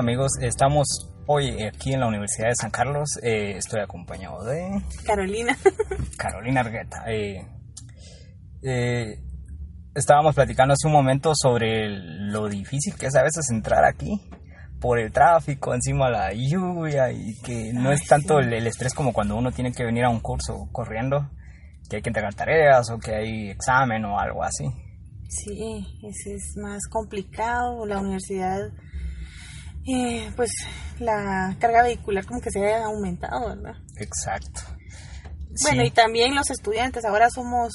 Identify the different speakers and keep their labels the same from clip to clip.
Speaker 1: amigos, estamos hoy aquí en la Universidad de San Carlos. Eh, estoy acompañado de
Speaker 2: Carolina.
Speaker 1: Carolina Argueta. Eh, eh, estábamos platicando hace un momento sobre lo difícil que es a veces entrar aquí por el tráfico, encima la lluvia y que no es tanto el, el estrés como cuando uno tiene que venir a un curso corriendo, que hay que entregar tareas o que hay examen o algo así.
Speaker 2: Sí, ese es más complicado. La universidad, eh, pues la carga vehicular como que se ha aumentado, ¿verdad?
Speaker 1: Exacto.
Speaker 2: Bueno,
Speaker 1: Sí,
Speaker 2: y también los estudiantes, ahora somos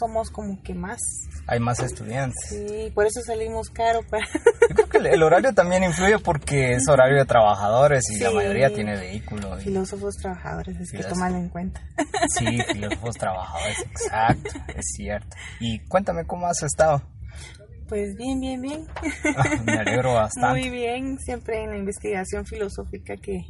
Speaker 2: somos como que más.
Speaker 1: hay más estudiantes.
Speaker 2: Sí, por eso salimos caro para...
Speaker 1: Yo creo que el, el horario también influye porque es horario de trabajadores y la mayoría tiene vehículo. y-
Speaker 2: Filósofos trabajadores, es que tomarlo en cuenta.
Speaker 1: Sí, filósofos trabajadores, exacto, es cierto. Y cuéntame cómo has estado.
Speaker 2: Pues bien, bien, bien.
Speaker 1: Ah, me alegro bastante.
Speaker 2: Muy bien, siempre en la investigación filosófica que,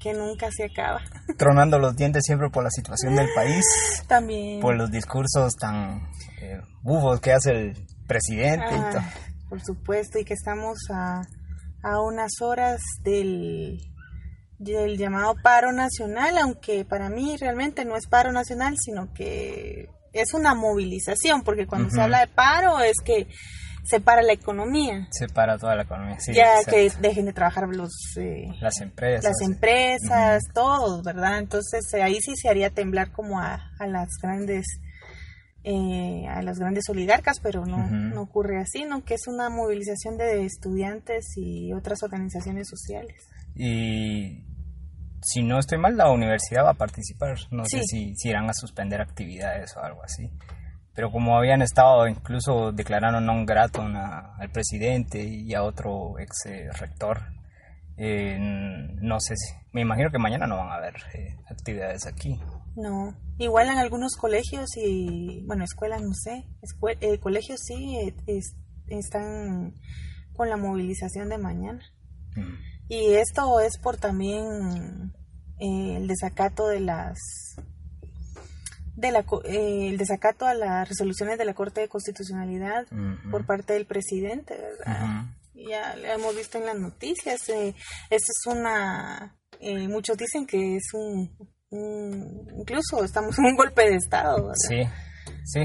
Speaker 2: que nunca se acaba.
Speaker 1: Tronando los dientes siempre por la situación del país,
Speaker 2: También...
Speaker 1: por los discursos tan eh, bufos que hace el presidente y
Speaker 2: Ah,
Speaker 1: todo.
Speaker 2: por supuesto, y que estamos a, a unas horas del, del llamado paro nacional, aunque para mí realmente no es paro nacional, sino que es una movilización, porque cuando se habla de paro es que se para la economía,
Speaker 1: Se para toda la economía. Sí,
Speaker 2: ya
Speaker 1: exacto.
Speaker 2: que dejen de trabajar los... eh,
Speaker 1: Las empresas.
Speaker 2: las empresas, todos, ¿verdad? Entonces eh, ahí sí se haría temblar como a, a las grandes eh, a las grandes oligarcas, pero no, no ocurre así, ¿no? Que es una movilización de estudiantes y otras organizaciones sociales.
Speaker 1: Y si no estoy mal, la universidad va a participar. No sé si, si irán a suspender actividades o algo así. Pero como habían estado, incluso declararon non grato a- al presidente y a otro ex eh, rector, eh, no sé si. Me imagino que mañana no van a haber eh, actividades aquí.
Speaker 2: No, igual en algunos colegios y, bueno, escuelas, no sé, escue- eh, colegios sí es- están con la movilización de mañana.
Speaker 1: Mm.
Speaker 2: Y esto es por también el desacato de las de la eh, el desacato a las resoluciones de la Corte de Constitucionalidad por parte del presidente, ¿verdad? Ya lo hemos visto en las noticias. Eh, esto es una eh, muchos dicen que es un, un- incluso estamos en un golpe de estado, ¿verdad?
Speaker 1: Sí, sí,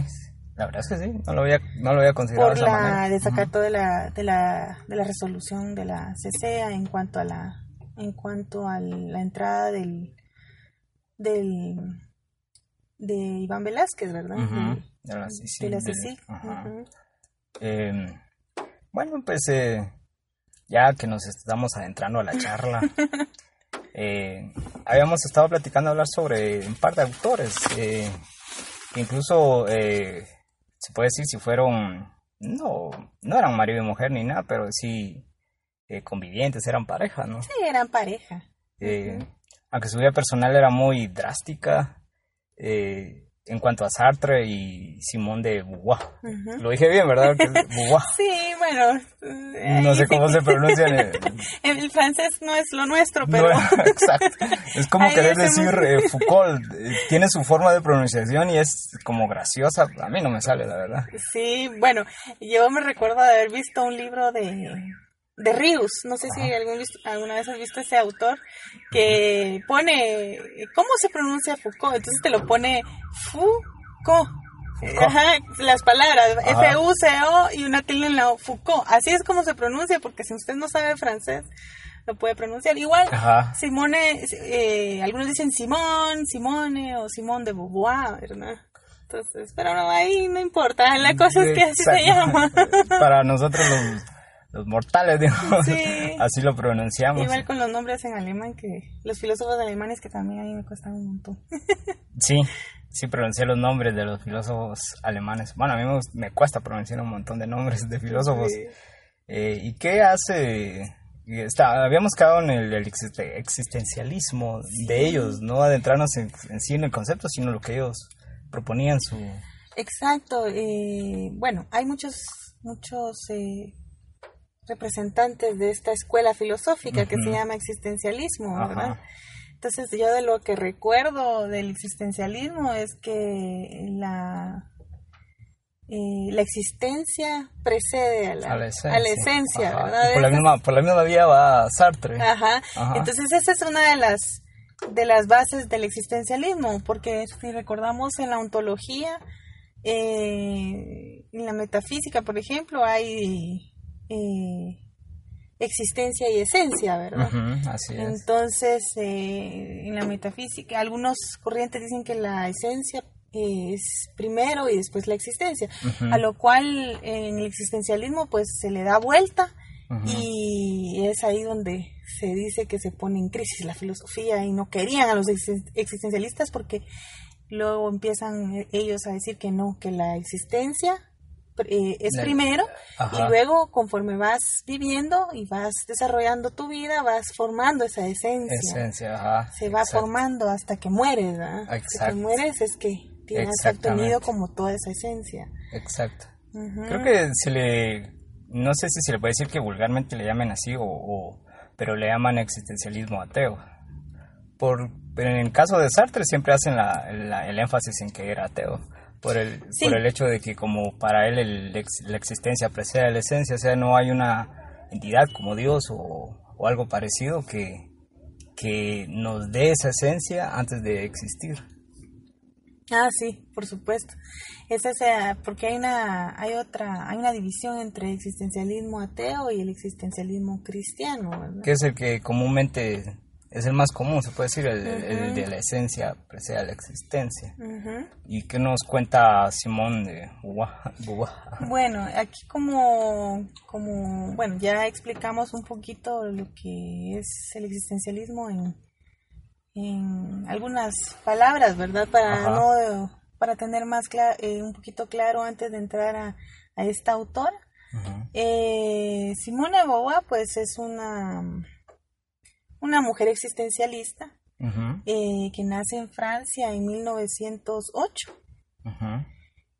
Speaker 1: la verdad es que sí, no lo había, no lo había considerado
Speaker 2: por
Speaker 1: de esa
Speaker 2: la
Speaker 1: manera.
Speaker 2: desacato de la de la de la resolución de la CCA en cuanto a la en cuanto a la entrada del del de Iván Velázquez, ¿verdad? Del-
Speaker 1: del- ajá.
Speaker 2: Ujú.
Speaker 1: Eh, bueno, pues eh, ya que nos estamos adentrando a la charla, eh, habíamos estado platicando hablar sobre un par de autores, eh, que incluso eh, se puede decir si fueron, no, no eran marido y mujer ni nada, pero sí eh, convivientes, eran pareja, ¿no?
Speaker 2: Sí, eran pareja.
Speaker 1: Aunque su vida personal era muy drástica eh, en cuanto a Sartre y Simón de Beauvoir. Lo dije bien, ¿verdad? Beauvoir.
Speaker 2: Sí, bueno. eh,
Speaker 1: No sé cómo se pronuncia. en el-
Speaker 2: El francés no es lo nuestro, pero
Speaker 1: No, exacto. Es como
Speaker 2: Ahí
Speaker 1: querer decir eh, Foucault. eh, tiene su forma de pronunciación y es como graciosa. A mí no me sale, la verdad.
Speaker 2: sí, bueno, yo me recuerdo de haber visto un libro de de Rius, no sé si algún alguna vez has visto ese autor que pone cómo se pronuncia Foucault, entonces te lo pone Foucault. Ajá, las palabras. F-U-C-O y una tilde en la O, Foucault. Así es como se pronuncia, porque si usted no sabe francés, lo puede pronunciar. Igual,
Speaker 1: Ajá.
Speaker 2: Simone, eh, algunos dicen Simón, Simone o Simón de Beauvoir, ¿verdad? Entonces, pero no, ahí no importa, la cosa es que así se llama.
Speaker 1: Para nosotros los, los mortales, digamos.
Speaker 2: Sí.
Speaker 1: Así lo pronunciamos.
Speaker 2: Igual con los nombres en alemán, que los filósofos alemanes que también a mí me cuestan un montón.
Speaker 1: Sí, sí pronuncié los nombres de los filósofos alemanes. Bueno, a mí me, me cuesta pronunciar un montón de nombres de filósofos.
Speaker 2: Sí.
Speaker 1: Eh, ¿Y qué hace? Está, habíamos quedado en el, el existe- existencialismo de ellos, no adentrarnos en, en sí en el concepto, sino lo que ellos proponían su...
Speaker 2: Exacto. eh, bueno, hay muchos, muchos eh, representantes de esta escuela filosófica que se llama existencialismo, ¿verdad?
Speaker 1: Ajá.
Speaker 2: Entonces yo de lo que recuerdo del existencialismo es que la eh, la existencia precede a la,
Speaker 1: A la esencia.
Speaker 2: a la esencia,
Speaker 1: Ajá.
Speaker 2: ¿verdad?
Speaker 1: Por, la misma, por la misma vía va Sartre.
Speaker 2: Ajá.
Speaker 1: Ajá.
Speaker 2: Entonces esa es una de las de las bases del existencialismo, porque si recordamos en la ontología, eh, en la metafísica, por ejemplo, hay eh, existencia y esencia, ¿verdad?
Speaker 1: Así es.
Speaker 2: Entonces, eh, en la metafísica, algunos corrientes dicen que la esencia eh, es primero y después la existencia, a lo cual en el existencialismo pues se le da vuelta y es ahí donde se dice que se pone en crisis la filosofía y no querían a los existen- existencialistas porque luego empiezan eh, ellos a decir que no, que la existencia eh, es primero
Speaker 1: Ajá.
Speaker 2: y luego conforme vas viviendo y vas desarrollando tu vida, vas formando esa esencia.
Speaker 1: Esencia, ajá.
Speaker 2: Se va
Speaker 1: exacto.
Speaker 2: formando hasta que mueres, ¿verdad? Hasta que mueres es que tienes obtenido como toda esa esencia.
Speaker 1: Exacto. Creo que se le, no sé si se le puede decir que vulgarmente le llamen así o, o- pero le llaman existencialismo ateo. Por, pero en el caso de Sartre siempre hacen la, la- el énfasis en que era ateo. Por el,
Speaker 2: Sí.
Speaker 1: por el hecho de que como para él el la existencia precede a la esencia, o sea, no hay una entidad como Dios o, o algo parecido que, que nos dé esa esencia antes de existir.
Speaker 2: Ah, sí, por supuesto. Es esa, porque hay una, hay otra, hay una división entre existencialismo ateo y el existencialismo cristiano, ¿verdad?
Speaker 1: que es el que comúnmente es el más común, se puede decir, el, el
Speaker 2: Ujú.
Speaker 1: de la esencia precede a la existencia. ¿Y qué nos cuenta Simón de Beauvoir? Beauvoir?
Speaker 2: Bueno, aquí como, como, bueno, ya explicamos un poquito lo que es el existencialismo en, en algunas palabras, ¿verdad? Para
Speaker 1: Ajá.
Speaker 2: no, para tener más cla- eh, un poquito claro antes de entrar a, a esta autora.
Speaker 1: Ujú,
Speaker 2: Eh, Simone Beauvoir, pues es una, una mujer existencialista eh, que nace en Francia en 1908.
Speaker 1: ujú,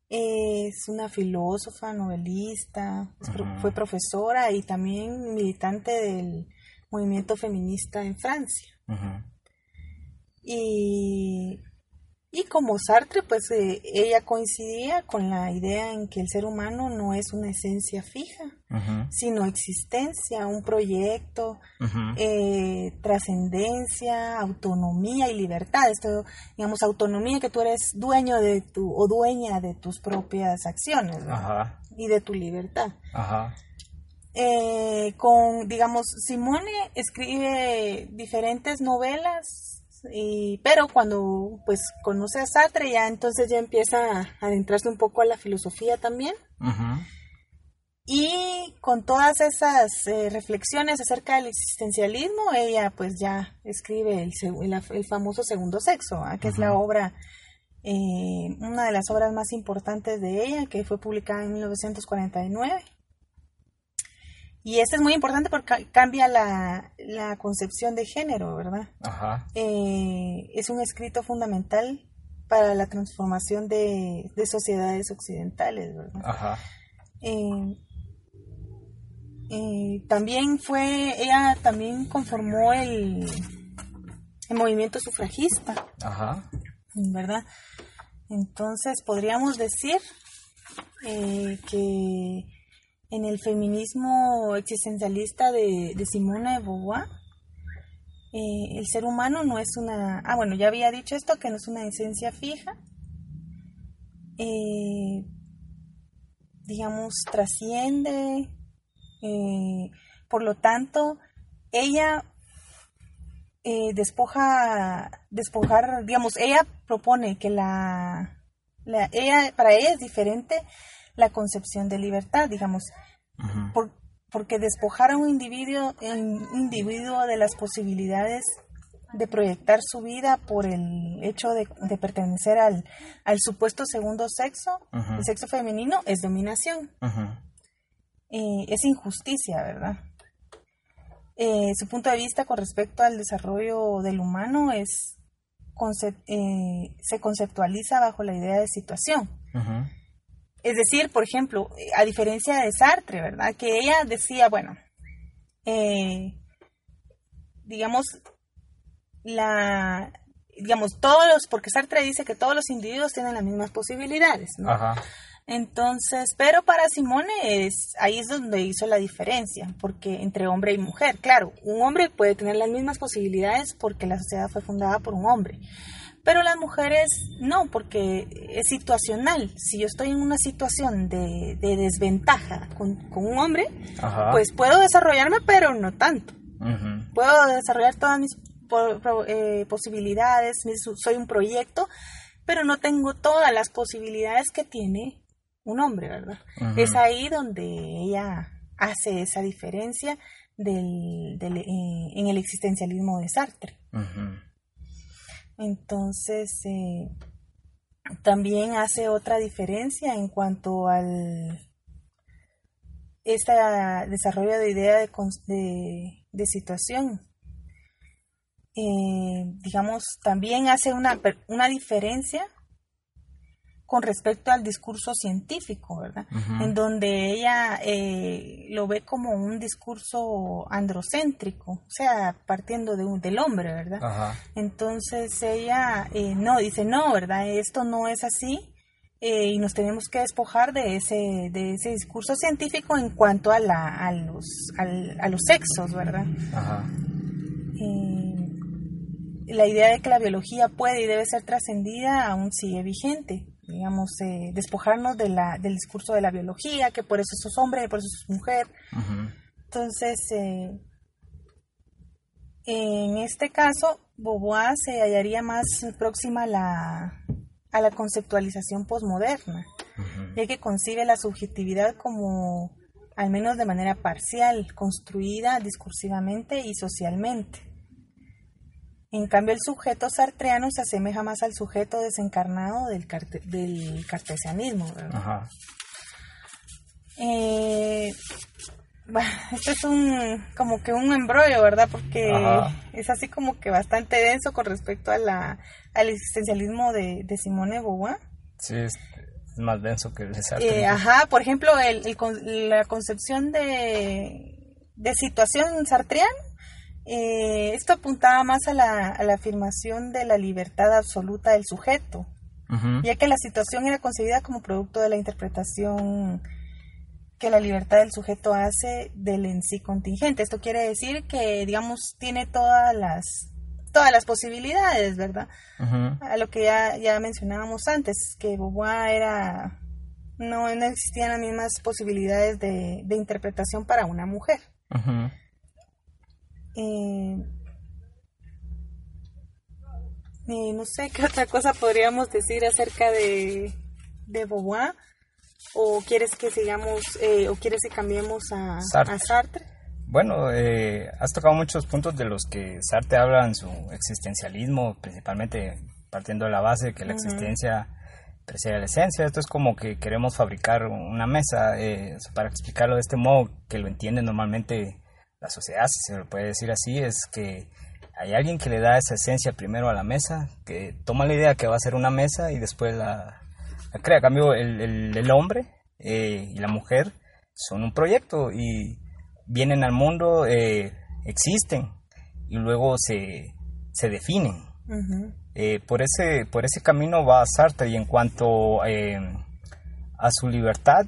Speaker 2: Es una filósofa, novelista, pro- fue profesora y también militante del movimiento feminista en Francia. Y, y como Sartre, pues eh, ella coincidía con la idea en que el ser humano no es una esencia fija, sino existencia, un proyecto, eh, trascendencia, autonomía y libertad. Esto, digamos, autonomía que tú eres dueño de tu o dueña de tus propias acciones y de tu libertad. Eh, con, digamos, Simone escribe diferentes novelas, y, pero cuando pues conoce a Sartre ya entonces ya empieza a adentrarse un poco a la filosofía también. Y con todas esas eh, reflexiones acerca del existencialismo, ella pues ya escribe el, el, el famoso Segundo Sexo, ¿ah? que es la obra, eh, una de las obras más importantes de ella, que fue publicada en 1949. Y este es muy importante porque ca- cambia la, la concepción de género, ¿verdad?
Speaker 1: ajá,
Speaker 2: Eh, es un escrito fundamental para la transformación de, de sociedades occidentales, ¿verdad?
Speaker 1: ajá,
Speaker 2: Eh, eh, también fue, ella también conformó el, el movimiento sufragista,
Speaker 1: ajá,
Speaker 2: ¿verdad? Entonces podríamos decir que en el feminismo existencialista de, de Simone de Beauvoir, eh, el ser humano no es una... Ah, bueno, ya había dicho esto, que no es una esencia fija. Eh, digamos, trasciende. eh, por lo tanto, ella eh, despoja, despojar, digamos, ella propone que la, la- ella, para ella es diferente la concepción de libertad, digamos, por- porque despojar a un individuo, un individuo de las posibilidades de proyectar su vida por el hecho de, de pertenecer al, al supuesto segundo sexo, el sexo femenino, es dominación,
Speaker 1: ujú,
Speaker 2: eh, es injusticia, ¿verdad? Eh, su punto de vista con respecto al desarrollo del humano es eh, se conceptualiza bajo la idea de situación. Es decir, por ejemplo, a diferencia de Sartre, ¿verdad? Que ella decía, bueno, eh, digamos, la, digamos, todos los, porque Sartre dice que todos los individuos tienen las mismas posibilidades, ¿no?
Speaker 1: ajá,
Speaker 2: Entonces, pero para Simone es, ahí es donde hizo la diferencia, porque entre hombre y mujer, claro, un hombre puede tener las mismas posibilidades porque la sociedad fue fundada por un hombre, pero las mujeres no, porque es situacional. Si yo estoy en una situación de, desventaja con, un hombre, pues puedo desarrollarme, pero no tanto. Puedo desarrollar todas mis eh, posibilidades, soy un proyecto, pero no tengo todas las posibilidades que tiene un hombre, ¿verdad? Es ahí donde ella hace esa diferencia del, eh, en el existencialismo de Sartre. Entonces, eh, también hace otra diferencia en cuanto al este desarrollo de idea de, de, situación. Eh, digamos, también hace una, una diferencia con respecto al discurso científico, ¿verdad? En donde ella eh, lo ve como un discurso androcéntrico, o sea, partiendo de un, del hombre, ¿verdad? Entonces ella eh, no, dice, no, ¿verdad? Esto no es así eh, y nos tenemos que despojar de ese, de ese discurso científico en cuanto a, la, a, los, a los sexos, ¿verdad? la idea de que la biología puede y debe ser trascendida aún sigue vigente digamos, eh, despojarnos de la, del discurso de la biología, que por eso sos hombre, y por eso sos mujer. Entonces, eh, en este caso, Beauvoir se hallaría más próxima a la, a la conceptualización posmoderna, ya que concibe la subjetividad como, al menos de manera parcial, construida discursivamente y socialmente. En cambio, el sujeto sartreano se asemeja más al sujeto desencarnado del, del cartesianismo. Ajá. Eh, esto es un como que un embrollo, ¿verdad? Porque es así como que bastante denso con respecto a la, al existencialismo de, de Simone Beauvoir.
Speaker 1: Sí, es, más denso que el de Sartre.
Speaker 2: Eh, ajá, por ejemplo, el, la concepción de, de situación sartreana eh, esto apuntaba más a la, afirmación de la libertad absoluta del sujeto, ya que la situación era concebida como producto de la interpretación que la libertad del sujeto hace del en sí contingente. Esto quiere decir que, digamos, tiene todas las todas las posibilidades, ¿verdad? A lo que ya, ya mencionábamos antes, que Beauvoir era no, no existían las mismas posibilidades de, de interpretación para una mujer. Eh, no sé qué otra cosa podríamos decir acerca de, de Beauvoir. ¿O quieres que sigamos, eh, o quieres que cambiemos a Sartre?
Speaker 1: Bueno, eh, has tocado muchos puntos de los que Sartre habla en su existencialismo, principalmente partiendo de la base de que la existencia precede la esencia. Esto es como que queremos fabricar una mesa, para explicarlo de este modo que lo entiende normalmente la sociedad, si se lo puede decir así, es que hay alguien que le da esa esencia primero a la mesa, que toma la idea que va a ser una mesa y después la, crea. A cambio, el, el, hombre eh, y la mujer son un proyecto y vienen al mundo, eh, existen y luego se, se definen. Eh, por, ese, por ese camino va Sartre y en cuanto a su libertad,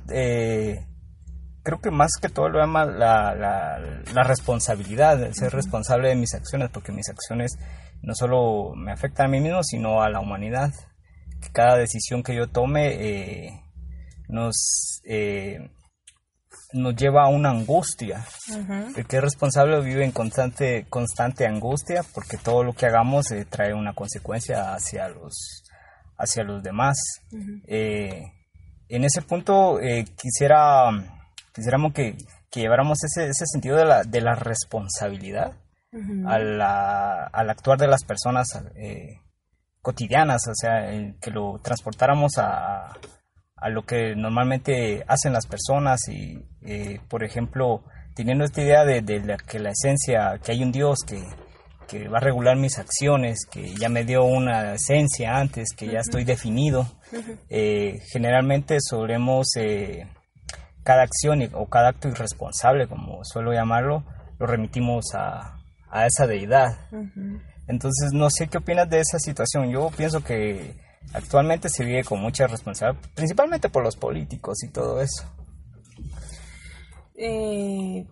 Speaker 1: creo que más que todo lo llama la, la, responsabilidad, de ser responsable de mis acciones, porque mis acciones no solo me afectan a mí mismo, sino a la humanidad. cada decisión que yo tome eh, nos, eh, nos lleva a una angustia. El que es responsable vive en constante, constante angustia, porque todo lo que hagamos eh, trae una consecuencia hacia los, hacia los demás. en ese punto quisiera quisiéramos que, que lleváramos ese, ese sentido de la, de la responsabilidad al, al, actuar de las personas eh, cotidianas, o sea, que lo transportáramos a, a, lo que normalmente hacen las personas y, eh, por ejemplo, teniendo esta idea de, de que la esencia, que hay un Dios que, que va a regular mis acciones, que ya me dio una esencia antes, que ya estoy definido. Eh, generalmente solemos cada acción o cada acto irresponsable, como suelo llamarlo, lo remitimos a, esa deidad. Entonces, no sé qué opinas de esa situación. Yo pienso que actualmente se vive con mucha responsabilidad, principalmente por los políticos y todo eso.
Speaker 2: Eh,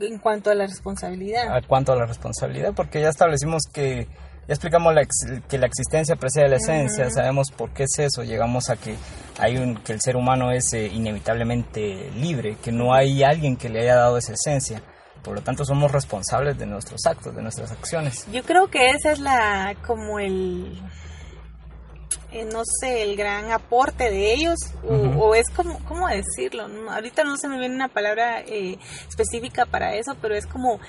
Speaker 2: en cuanto a la responsabilidad.
Speaker 1: A cuanto a la responsabilidad, porque ya establecimos que, ya explicamos la que la existencia precede la esencia, sabemos por qué es eso, llegamos a que hay un, que el ser humano es eh, inevitablemente libre, que no hay alguien que le haya dado esa esencia. Por lo tanto, somos responsables de nuestros actos, de nuestras acciones.
Speaker 2: Yo creo que esa es la, como el, eh, no sé, el gran aporte de ellos, o, es como, ¿cómo decirlo? ahorita no se me viene una palabra eh, específica para eso, pero es como,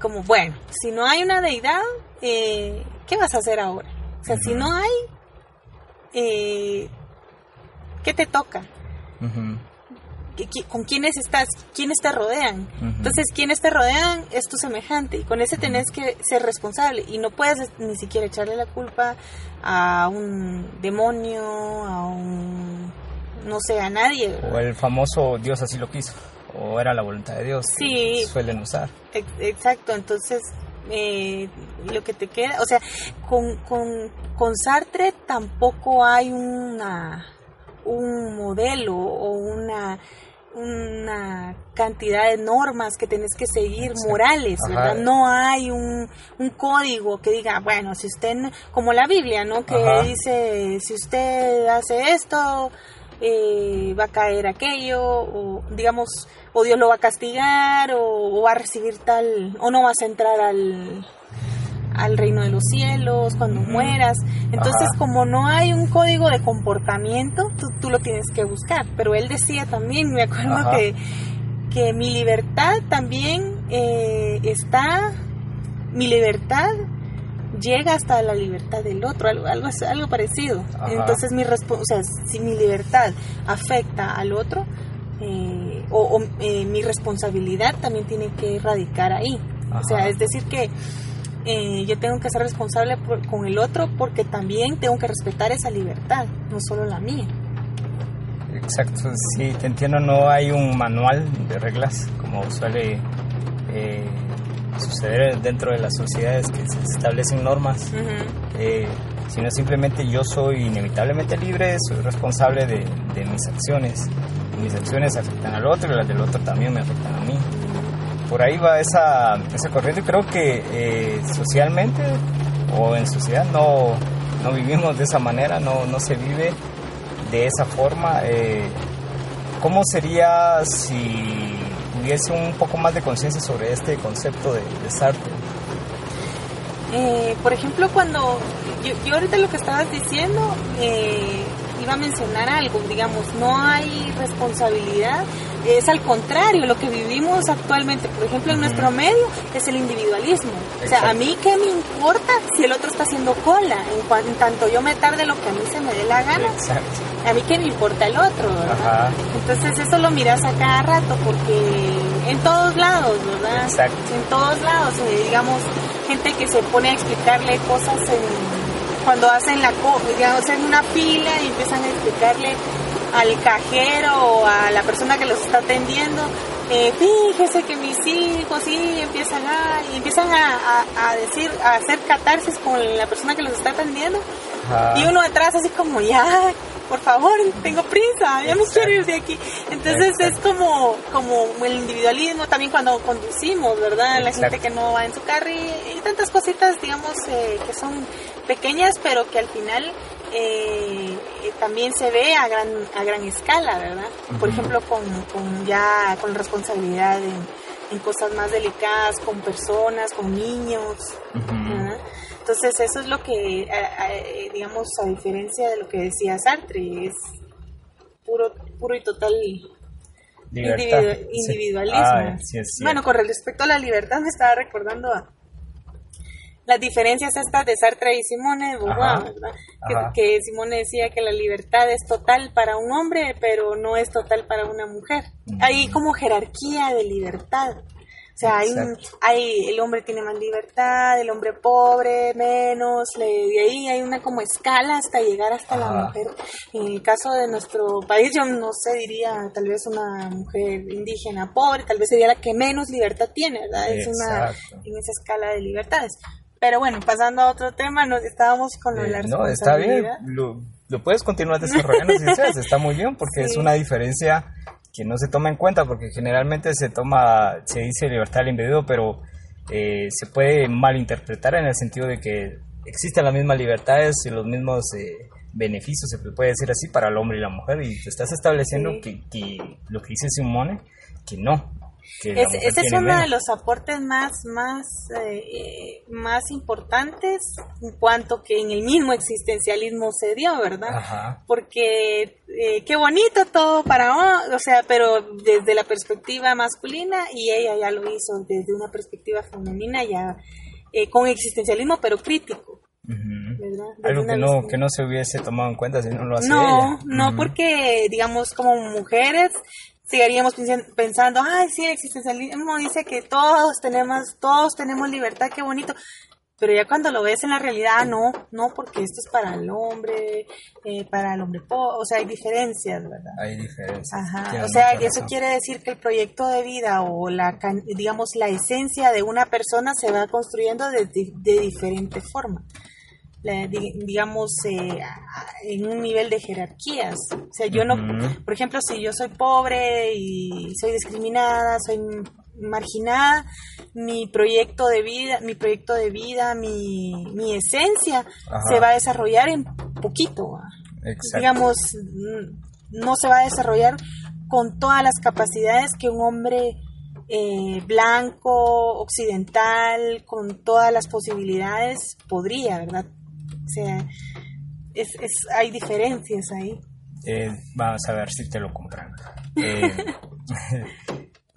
Speaker 2: como, bueno, si no hay una deidad, eh, ¿qué vas a hacer ahora? O sea, si no hay, ¿qué te toca? con quiénes estás, quiénes te rodean. Entonces, quiénes te rodean es tu semejante y con ese tenés que ser responsable y no puedes ni siquiera echarle la culpa a un demonio, a un no sé, a nadie.
Speaker 1: O el famoso Dios así lo quiso, o era la voluntad de Dios.
Speaker 2: Sí.
Speaker 1: suelen usar.
Speaker 2: exacto, entonces eh, lo que te queda, o sea, con, con, con Sartre tampoco hay una un modelo o una una cantidad de normas que tenés que seguir morales, ¿verdad? No hay un, un, código que diga, bueno, si usted, como la Biblia, ¿no? Que dice, si usted hace esto, eh, va a caer aquello, o digamos, o Dios lo va a castigar, o va a recibir tal, o no vas a entrar al, al reino de los cielos, cuando mueras. Entonces, como no hay un código de comportamiento, tú, lo tienes que buscar. Pero él decía también, me acuerdo que, que mi libertad también eh, está, mi libertad llega hasta la libertad del otro, algo, algo, algo parecido. Entonces, mi, o sea, si mi libertad afecta al otro, eh, o, eh, mi responsabilidad también tiene que radicar ahí. O sea, es decir que eh, yo tengo que ser responsable con el otro porque también tengo que respetar esa libertad, no solo la mía.
Speaker 1: Exacto, sí, te entiendo, no hay un manual de reglas como suele eh, suceder dentro de las sociedades que se establecen normas, eh, sino simplemente yo soy inevitablemente libre, soy responsable de, de mis acciones, mis acciones afectan al otro y las del otro también me afectan a mí por ahí va esa, esa corriente. Creo que eh, socialmente o en sociedad no, no vivimos de esa manera, no, no se vive de esa forma. Eh, ¿Cómo sería si hubiese un poco más de conciencia sobre este concepto de, Sartre?
Speaker 2: Eh, por ejemplo, cuando yo, yo, ahorita lo que estabas diciendo, iba a mencionar algo, digamos, no hay responsabilidad es al contrario, lo que vivimos actualmente, por ejemplo, en nuestro medio, es el individualismo. O sea, a mí qué me importa si el otro está haciendo cola, en, cuanto, tanto yo me tarde lo que a mí se me dé la gana. A mí qué me importa el otro, ¿verdad? Entonces eso lo miras a cada rato porque en todos lados, ¿verdad? En todos lados, eh, digamos, gente que se pone a explicarle cosas en cuando hacen la digamos en una fila y empiezan a explicarle al cajero o a la persona que los está atendiendo, eh, fíjese que mis hijos sí empiezan a, y empiezan a, decir, a hacer catarsis con la persona que los está atendiendo. Y uno atrás así como, ya, por favor, tengo prisa, ya me quiero ir de aquí. Entonces es como, como el individualismo también cuando conducimos, ¿verdad? La gente que no va en su carro y, tantas cositas, digamos, eh, que son pequeñas, pero que al final eh, también se ve a gran, a gran escala, ¿verdad? Por ejemplo, con, con, ya con responsabilidad en, cosas más delicadas, con personas, con niños. Entonces eso es lo que, digamos, a diferencia de lo que decía Sartre, es puro, puro y total individualismo. Ah, bueno, con respecto a la libertad me estaba recordando a las diferencias estas de Sartre y Simone ¿verdad? Que, Simone decía que la libertad es total para un hombre, pero no es total para una mujer. Hay como jerarquía de libertad. O sea, hay, hay, el hombre tiene más libertad, el hombre pobre menos, le, de ahí hay una como escala hasta llegar hasta la mujer. En el caso de nuestro país, yo no sé, diría tal vez una mujer indígena pobre, tal vez sería la que menos libertad tiene, ¿verdad? Es una en esa escala de libertades Pero bueno, pasando a otro tema, nos estábamos con lo de la
Speaker 1: no, está bien. Lo, lo puedes continuar desarrollando si deseas. Está muy bien porque es una diferencia que no se toma en cuenta porque generalmente se toma, se dice libertad del individuo, pero eh, se puede malinterpretar en el sentido de que existen las mismas libertades y los mismos eh, beneficios, se puede decir así, para el hombre y la mujer. Y te estás estableciendo
Speaker 2: Sí.
Speaker 1: que, que lo que dice Simone, que no.
Speaker 2: Es- ese es uno de los aportes más, más, eh, más importantes en cuanto que en el mismo existencialismo se dio, ¿verdad?
Speaker 1: Ajá.
Speaker 2: Porque eh, qué bonito todo para, o sea, pero desde la perspectiva masculina y ella ya lo hizo desde una perspectiva femenina, ya eh, con existencialismo, pero crítico. ¿verdad? Desde
Speaker 1: Algo que no, que no se hubiese tomado en cuenta si no lo hace
Speaker 2: no,
Speaker 1: ella.
Speaker 2: no, porque, digamos, como mujeres, seguiríamos pensan- pensando, ay, sí, el existencialismo dice que todos tenemos, todos tenemos libertad, qué bonito. Pero ya cuando lo ves en la realidad, ah, no, no, porque esto es para el hombre, eh, para el hombre pobre, o sea, hay diferencias, ¿verdad?
Speaker 1: Hay diferencias.
Speaker 2: Ajá, o sea, y eso quiere decir que el proyecto de vida o la, digamos, la esencia de una persona se va construyendo de, de diferente forma. La- di- digamos, eh, en un nivel de jerarquías. O sea, yo no, por ejemplo, si yo soy pobre y soy discriminada, soy marginada, mi proyecto de vida, mi proyecto de vida, mi, mi esencia
Speaker 1: Ajá.
Speaker 2: se va a desarrollar en poquito. digamos, no se va a desarrollar con todas las capacidades que un hombre eh, blanco, occidental, con todas las posibilidades podría, ¿verdad? O sea, es, es- hay diferencias ahí.
Speaker 1: Eh, vamos a ver si te lo comprendo. Eh,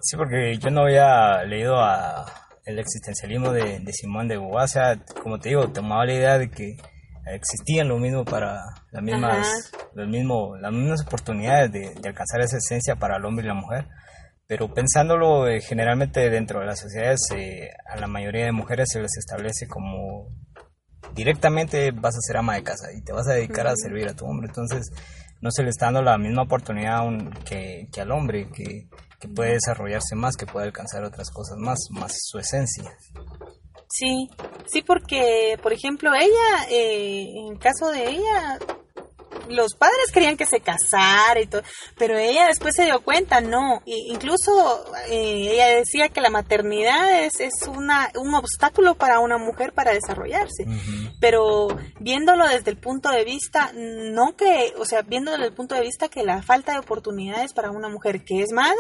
Speaker 1: sí, porque yo no había leído a el existencialismo de, de Simón de Beauvoir. O sea, como te digo, tomaba la idea de que existían lo mismo para las mismas, los mismo, las mismas oportunidades de, de alcanzar esa esencia para el hombre y la mujer. Pero pensándolo eh, generalmente dentro de las sociedades, eh, a la mayoría de mujeres se les establece como directamente vas a ser ama de casa y te vas a dedicar a servir a tu hombre. Entonces, no se le está dando la misma oportunidad un- que, que al hombre, que, que puede desarrollarse más, que puede alcanzar otras cosas más, más su esencia.
Speaker 2: Sí, sí, porque, por ejemplo, ella, eh, en caso de ella, los padres querían que se casara y todo, pero ella después se dio cuenta, no, y incluso eh, ella decía que la maternidad es, es una, un obstáculo para una mujer para desarrollarse, pero viéndolo desde el punto de vista, no que, o sea, viéndolo desde el punto de vista que la falta de oportunidades para una mujer que es madre,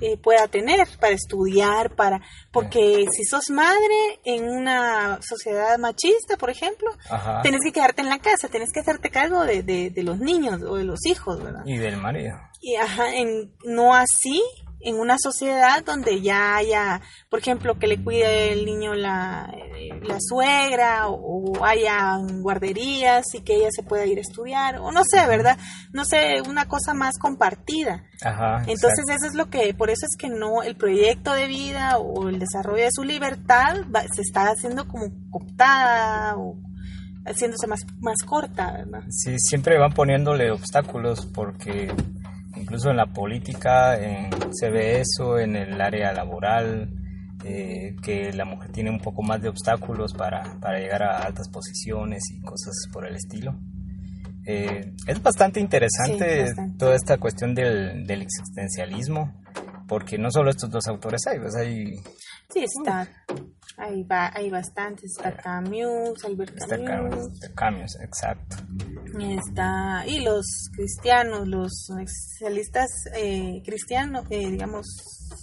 Speaker 2: eh, pueda tener para estudiar, para porque si sos madre en una sociedad machista, por ejemplo,
Speaker 1: Ajá.
Speaker 2: tenés que quedarte en la casa, tenés que hacerte cargo de, de- de los niños o de los hijos, ¿verdad?
Speaker 1: Y del marido.
Speaker 2: Y ajá, en, no así en una sociedad donde ya haya, por ejemplo, que le cuide el niño la, eh, la suegra o, o haya guarderías y que ella se pueda ir a estudiar o no sé, ¿verdad? No sé, una cosa más compartida.
Speaker 1: Ajá.
Speaker 2: Entonces
Speaker 1: exacto.
Speaker 2: eso es lo que, por eso es que no, el proyecto de vida o el desarrollo de su libertad va- se está haciendo como cooptada o haciéndose más, más corta, ¿verdad?
Speaker 1: Sí, siempre van poniéndole obstáculos porque incluso en la política se ve eso, en el área laboral, eh, que la mujer tiene un poco más de obstáculos para, para llegar a altas posiciones y cosas por el estilo. Eh, es bastante interesante
Speaker 2: Sí, bastante.
Speaker 1: toda esta cuestión del, del existencialismo, porque no solo estos dos autores hay, pues hay
Speaker 2: Sí, está, hay, ba- hay bastantes, está Camus, Albert
Speaker 1: está
Speaker 2: Camus,
Speaker 1: Camus, Camus, exacto.
Speaker 2: está, y los cristianos, los existencialistas eh, cristianos, eh, digamos,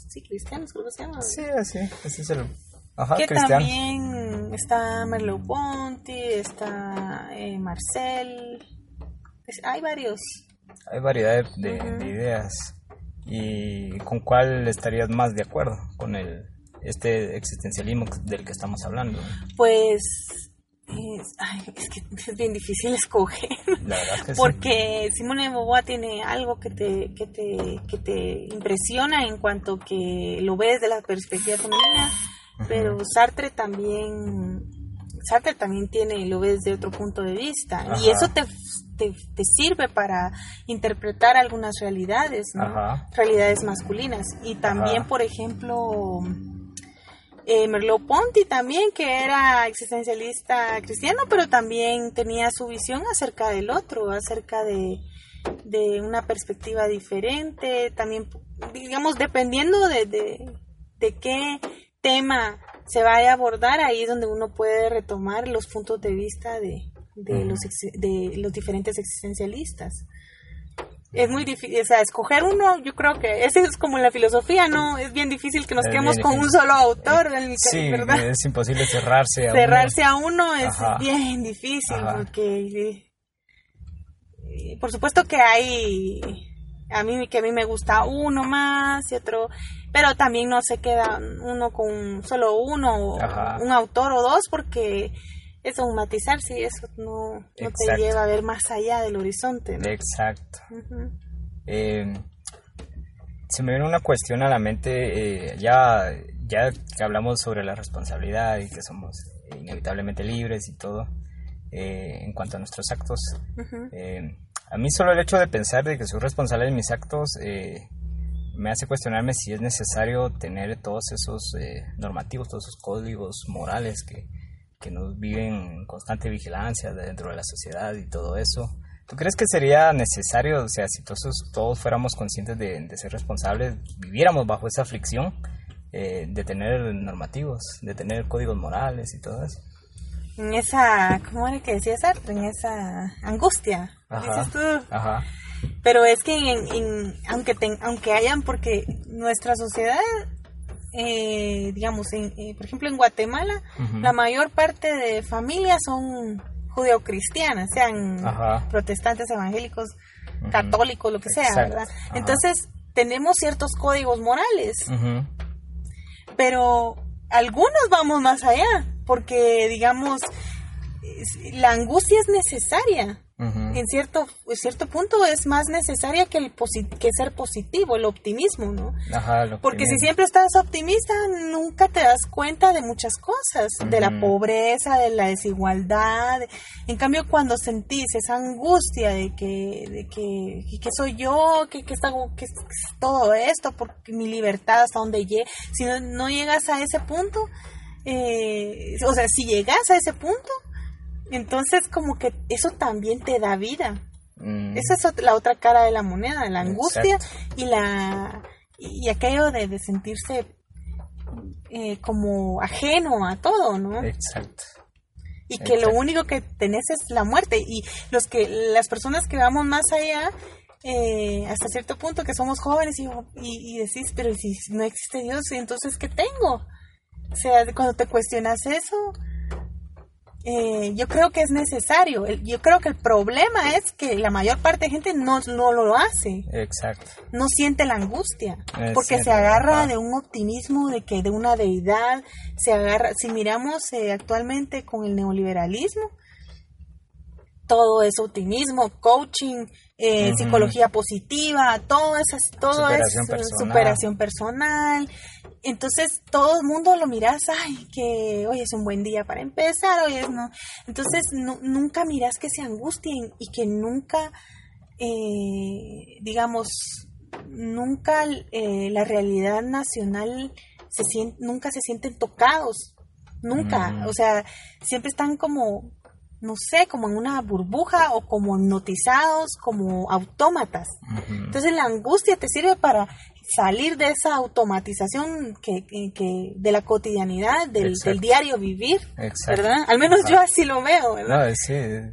Speaker 2: sí, cristianos creo que se llaman.
Speaker 1: Sí, así, ese es el... Ajá,
Speaker 2: que
Speaker 1: cristiano.
Speaker 2: también está Merleau-Ponty, está eh, Marcel, es- hay varios.
Speaker 1: Hay variedad de, de-
Speaker 2: Ujú.
Speaker 1: de ideas. ¿Y con cuál estarías más de acuerdo? Con el este existencialismo del que estamos hablando.
Speaker 2: Pues es, ay, es que es bien difícil escoger.
Speaker 1: La verdad que sí.
Speaker 2: Porque Simone de Beauvoir tiene algo que te, que te, que te impresiona en cuanto que lo ves de la perspectiva femenina, pero Sartre también, Sartre también tiene, lo ves de otro punto de vista, y eso te, te, te sirve para interpretar algunas realidades, ¿no?
Speaker 1: Ajá.
Speaker 2: realidades masculinas. Y también,
Speaker 1: Ajá.
Speaker 2: por ejemplo, eh, Merleau-Ponty también, que era existencialista cristiano, pero también tenía su visión acerca del otro, acerca de, de una perspectiva diferente, también, digamos, dependiendo de, de, de qué tema se vaya a abordar, ahí es donde uno puede retomar los puntos de vista de, de, los, de los diferentes existencialistas. Es muy difícil, o sea, escoger uno, yo creo que ese es como la filosofía, ¿no? Es bien difícil que nos quedemos con un solo autor,
Speaker 1: sí, ¿verdad? es imposible cerrarse
Speaker 2: a cerrarse a uno es bien difícil porque eh, por supuesto que hay a mí que a mí me gusta uno más y otro pero también no se queda uno con solo uno un autor o dos porque eso un matizar si eso no, no te lleva a ver más allá del horizonte
Speaker 1: exacto. Eh, se me viene una cuestión a la mente eh, ya ya que hablamos sobre la responsabilidad y que somos inevitablemente libres y todo eh, en cuanto a nuestros actos a mí solo el hecho de pensar de que soy responsable de mis actos eh, me hace cuestionarme si es necesario tener todos esos eh, normativos, todos esos códigos morales que, que nos viven en constante vigilancia dentro de la sociedad y todo eso. ¿Tú crees que sería necesario, o sea, si todos, todos fuéramos conscientes de, ser responsables, viviéramos bajo esa aflicción eh, de tener normativos, de tener códigos morales y todo eso?
Speaker 2: En esa, ¿cómo era que decías, En esa angustia dices tú. Ajá. Pero es que en, aunque aunque hayan, porque nuestra sociedad, eh, digamos, en, eh, por ejemplo en Guatemala, la mayor parte de familias son judeocristianas, sean protestantes, evangélicos, católicos, lo que sea, ¿verdad? Entonces tenemos ciertos códigos morales, pero algunos vamos más allá, porque digamos, la angustia es necesaria en cierto, cierto punto es más necesaria que, el que ser positivo, el optimismo, ¿no? Porque si siempre estás optimista, nunca te das cuenta de muchas cosas, de la pobreza, de la desigualdad. En cambio, cuando sentís esa angustia de que, de que, que soy yo, que, que, está, que es todo esto, porque mi libertad hasta donde llegue, si no, no llegas a ese punto, eh, o sea, si llegas a ese punto, entonces, como que eso también te da vida. Mm. Esa es la otra cara de la moneda, la angustia y la y aquello de, sentirse eh, como ajeno a todo, ¿no?
Speaker 1: Exacto.
Speaker 2: Y que lo único que tenés es la muerte. Y los que, las personas que vamos más allá, eh, hasta cierto punto que somos jóvenes y, y, decís, pero si no existe Dios, entonces ¿qué tengo? O sea, cuando te cuestionas eso, eh, yo creo que es necesario. Yo creo que el problema es que la mayor parte de gente no, no lo hace.
Speaker 1: Exacto.
Speaker 2: No siente la angustia. porque se agarra de un optimismo de que de una deidad, se agarra, si miramos eh, actualmente con el neoliberalismo, todo es optimismo, coaching, eh, psicología positiva, todo, esas, todo es superación personal. Entonces todo el mundo lo miras, ay, que hoy es un buen día para empezar, hoy es no. Entonces nunca miras que se angustien y que nunca, eh, digamos, nunca eh, la realidad nacional se siente, nunca se sienten tocados, nunca. O sea, siempre están como no sé, como en una burbuja o como hipnotizados, como autómatas. Entonces la angustia te sirve para salir de esa automatización que, que, de la cotidianidad, del, diario vivir, ¿verdad? Al menos yo así lo veo, ¿verdad?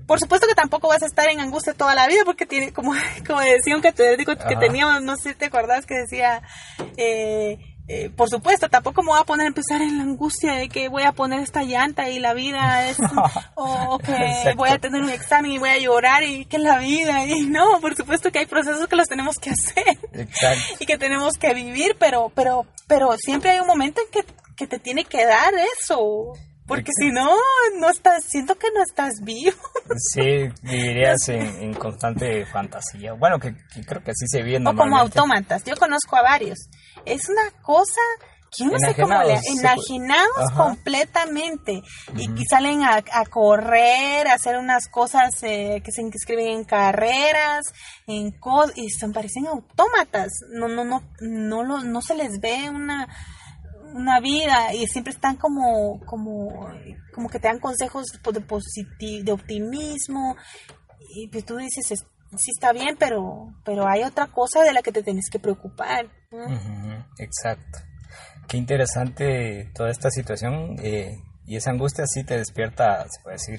Speaker 2: Por supuesto que tampoco vas a estar en angustia toda la vida porque tiene, como, como decía un catedrático que teníamos, no sé si te acordás que decía... Eh, eh, por supuesto, tampoco me voy a poner a empezar en la angustia de que voy a poner esta llanta y la vida es, o, que voy a tener un examen y voy a llorar y que es la vida, y no, por supuesto que hay procesos que los tenemos que hacer y que tenemos que vivir, pero, pero, pero siempre hay un momento en que, que te tiene que dar eso. Porque si no, no estás, siento que no estás vivo.
Speaker 1: Sí, vivirías en, constante fantasía. Bueno, que, creo que así se vive
Speaker 2: O como autómatas, yo conozco a varios. Es una cosa que no sé cómo le... Enajenados completamente. Y salen a, correr, a hacer unas cosas eh, que se inscriben en carreras, en y se parecen autómatas. No, no, no, no, lo, no se les ve una una vida. Y siempre están como, como, como que te dan consejos de, positivo, de optimismo. Y pues tú dices, sí está bien, pero, pero hay otra cosa de la que te tienes que preocupar.
Speaker 1: Exacto. Qué interesante toda esta situación eh, y esa angustia sí te despierta, se puede decir,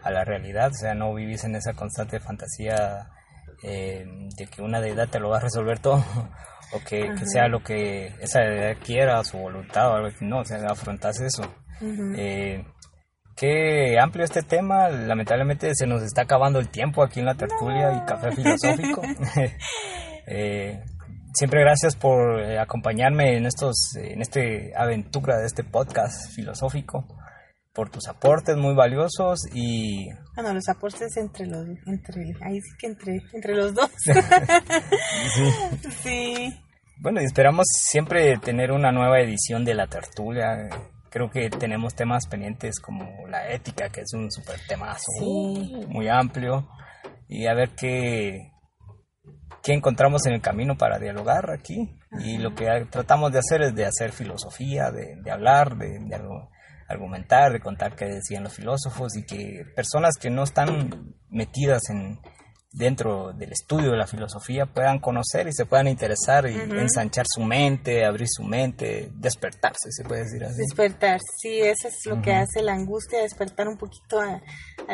Speaker 1: a la realidad, o sea, no vivís en esa constante fantasía eh, de que una deidad te lo va a resolver todo o que, sea lo que esa deidad quiera, su voluntad o algo así, no, o sea, afrontas eso. Eh, qué amplio este tema, lamentablemente se nos está acabando el tiempo aquí en la tertulia y café filosófico. Eh, siempre gracias por acompañarme en estos en este aventura de este podcast filosófico por tus aportes muy valiosos y
Speaker 2: bueno los aportes entre los entre ahí sí que entre entre los dos
Speaker 1: sí. bueno y esperamos siempre tener una nueva edición de la tertulia creo que tenemos temas pendientes como la ética que es un súper temazo muy amplio. Y a ver qué qué encontramos en el camino para dialogar aquí. Y lo que tratamos de hacer es de hacer filosofía de, de hablar de, argumentar, de contar qué decían los filósofos y que personas que no están metidas en dentro del estudio de la filosofía puedan conocer y se puedan interesar y ensanchar su mente, abrir su mente, despertarse, se puede decir así.
Speaker 2: Despertar, sí, eso es lo que hace la angustia, despertar un poquito a,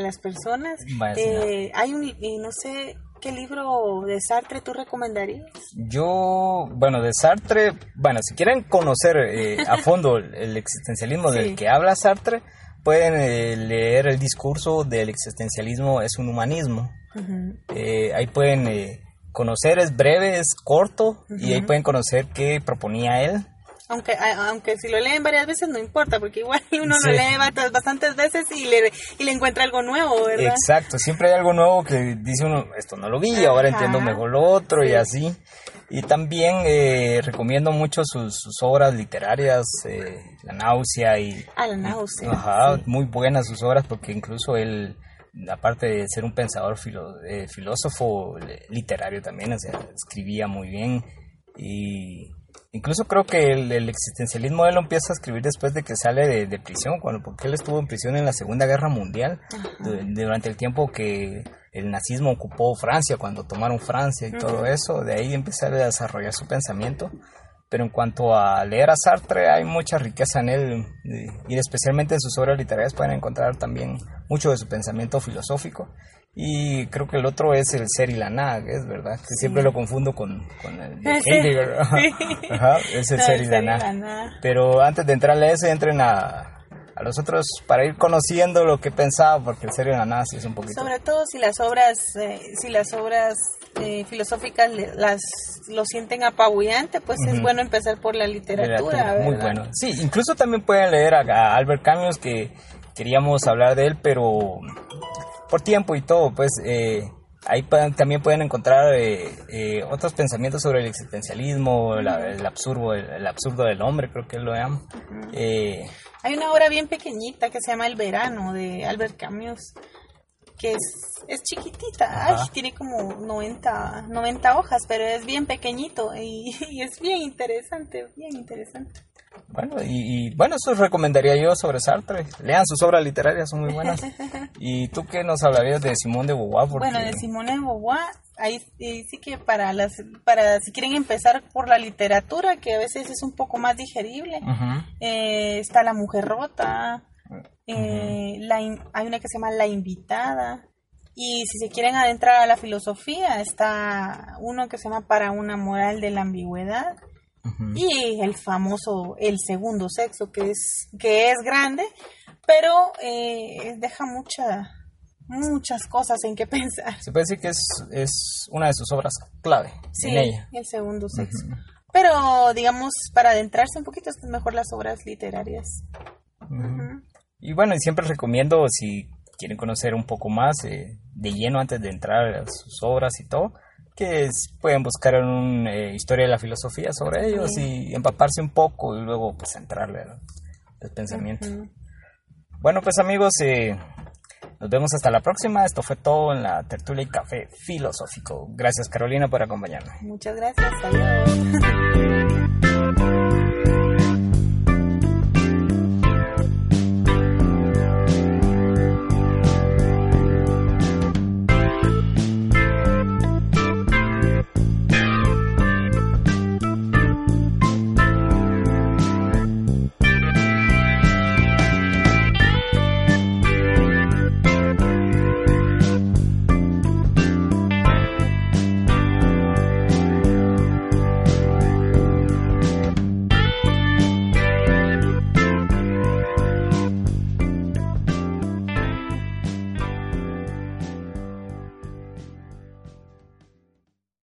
Speaker 2: las personas. Eh, hay un, no sé, ¿Qué libro de Sartre tú recomendarías?
Speaker 1: Yo, bueno, de Sartre, bueno, si quieren conocer eh, a fondo el existencialismo del que habla Sartre, pueden eh, leer el discurso del existencialismo es un humanismo. Eh, ahí pueden conocer, es breve, es corto, y ahí pueden conocer qué proponía él.
Speaker 2: Aunque, aunque si lo leen varias veces no importa, porque igual uno lo lee bastantes veces y le, y le encuentra algo nuevo, ¿verdad?
Speaker 1: Exacto, siempre hay algo nuevo que dice uno, esto no lo vi, ahora entiendo mejor lo otro y así. Y también eh, recomiendo mucho sus, obras literarias, eh, La náusea y...
Speaker 2: Ah, La náusea.
Speaker 1: Ajá, muy buenas sus obras porque incluso él, aparte de ser un pensador eh, filósofo literario también, o sea, escribía muy bien. Y Incluso creo que el, existencialismo él lo empieza a escribir después de que sale de, prisión, cuando, porque él estuvo en prisión en la Segunda Guerra Mundial, durante el tiempo que el nazismo ocupó Francia, cuando tomaron Francia y todo eso, de ahí empieza a desarrollar su pensamiento. Pero en cuanto a leer a Sartre, hay mucha riqueza en él, y especialmente en sus obras literarias pueden encontrar también mucho de su pensamiento filosófico. Y creo que el otro es el ser y la nada, es verdad, que siempre lo confundo con, el de Heidegger. Ajá, es el ser y la nada. Pero antes de entrarle a ese, entren a, a los otros para ir conociendo lo que pensaba, porque el ser y la nada sí es un poquito.
Speaker 2: Sobre todo si las obras, eh, si las obras eh, filosóficas las lo sienten apabullante, pues es bueno empezar por la literatura.
Speaker 1: muy bueno. Sí, incluso también pueden leer a Albert Camus, que queríamos hablar de él, pero por tiempo y todo, pues eh, ahí también pueden encontrar eh, eh, otros pensamientos sobre el existencialismo, el absurdo, el, absurdo del hombre, creo que lo llama.
Speaker 2: Hay una obra bien pequeñita que se llama El verano de Albert Camus que es, es chiquitita, tiene como 90, 90 hojas, pero es bien pequeñito y, y es bien interesante, bien interesante.
Speaker 1: Bueno, y, bueno, eso recomendaría yo sobre Sartre. Lean sus obras literarias, son muy buenas. ¿Y tú qué nos hablarías de Simón de Beauvoir?
Speaker 2: Bueno, de Simón de Beauvoir, ahí, sí que para las para si quieren empezar por la literatura, que a veces es un poco más digerible, eh, está La Mujer Rota, eh, la hay una que se llama La Invitada. Y si se quieren adentrar a la filosofía, está uno que se llama Para una moral de la ambigüedad y el famoso el segundo sexo que es que es grande pero eh, deja mucha muchas cosas en que pensar.
Speaker 1: Se puede decir que es, es una de sus obras clave
Speaker 2: sí el segundo sexo. Pero digamos para adentrarse un poquito es mejor las obras literarias
Speaker 1: y bueno siempre recomiendo si quieren conocer un poco más eh, de lleno antes de entrar a sus obras y todo que pueden buscar en una eh, historia de la filosofía sobre ellos y empaparse un poco y luego pues entrarle al, pensamiento. Bueno pues amigos, eh, nos vemos hasta la próxima. Esto fue todo en la tertulia y café filosófico. Gracias Carolina por acompañarme.
Speaker 2: Muchas gracias. Adiós.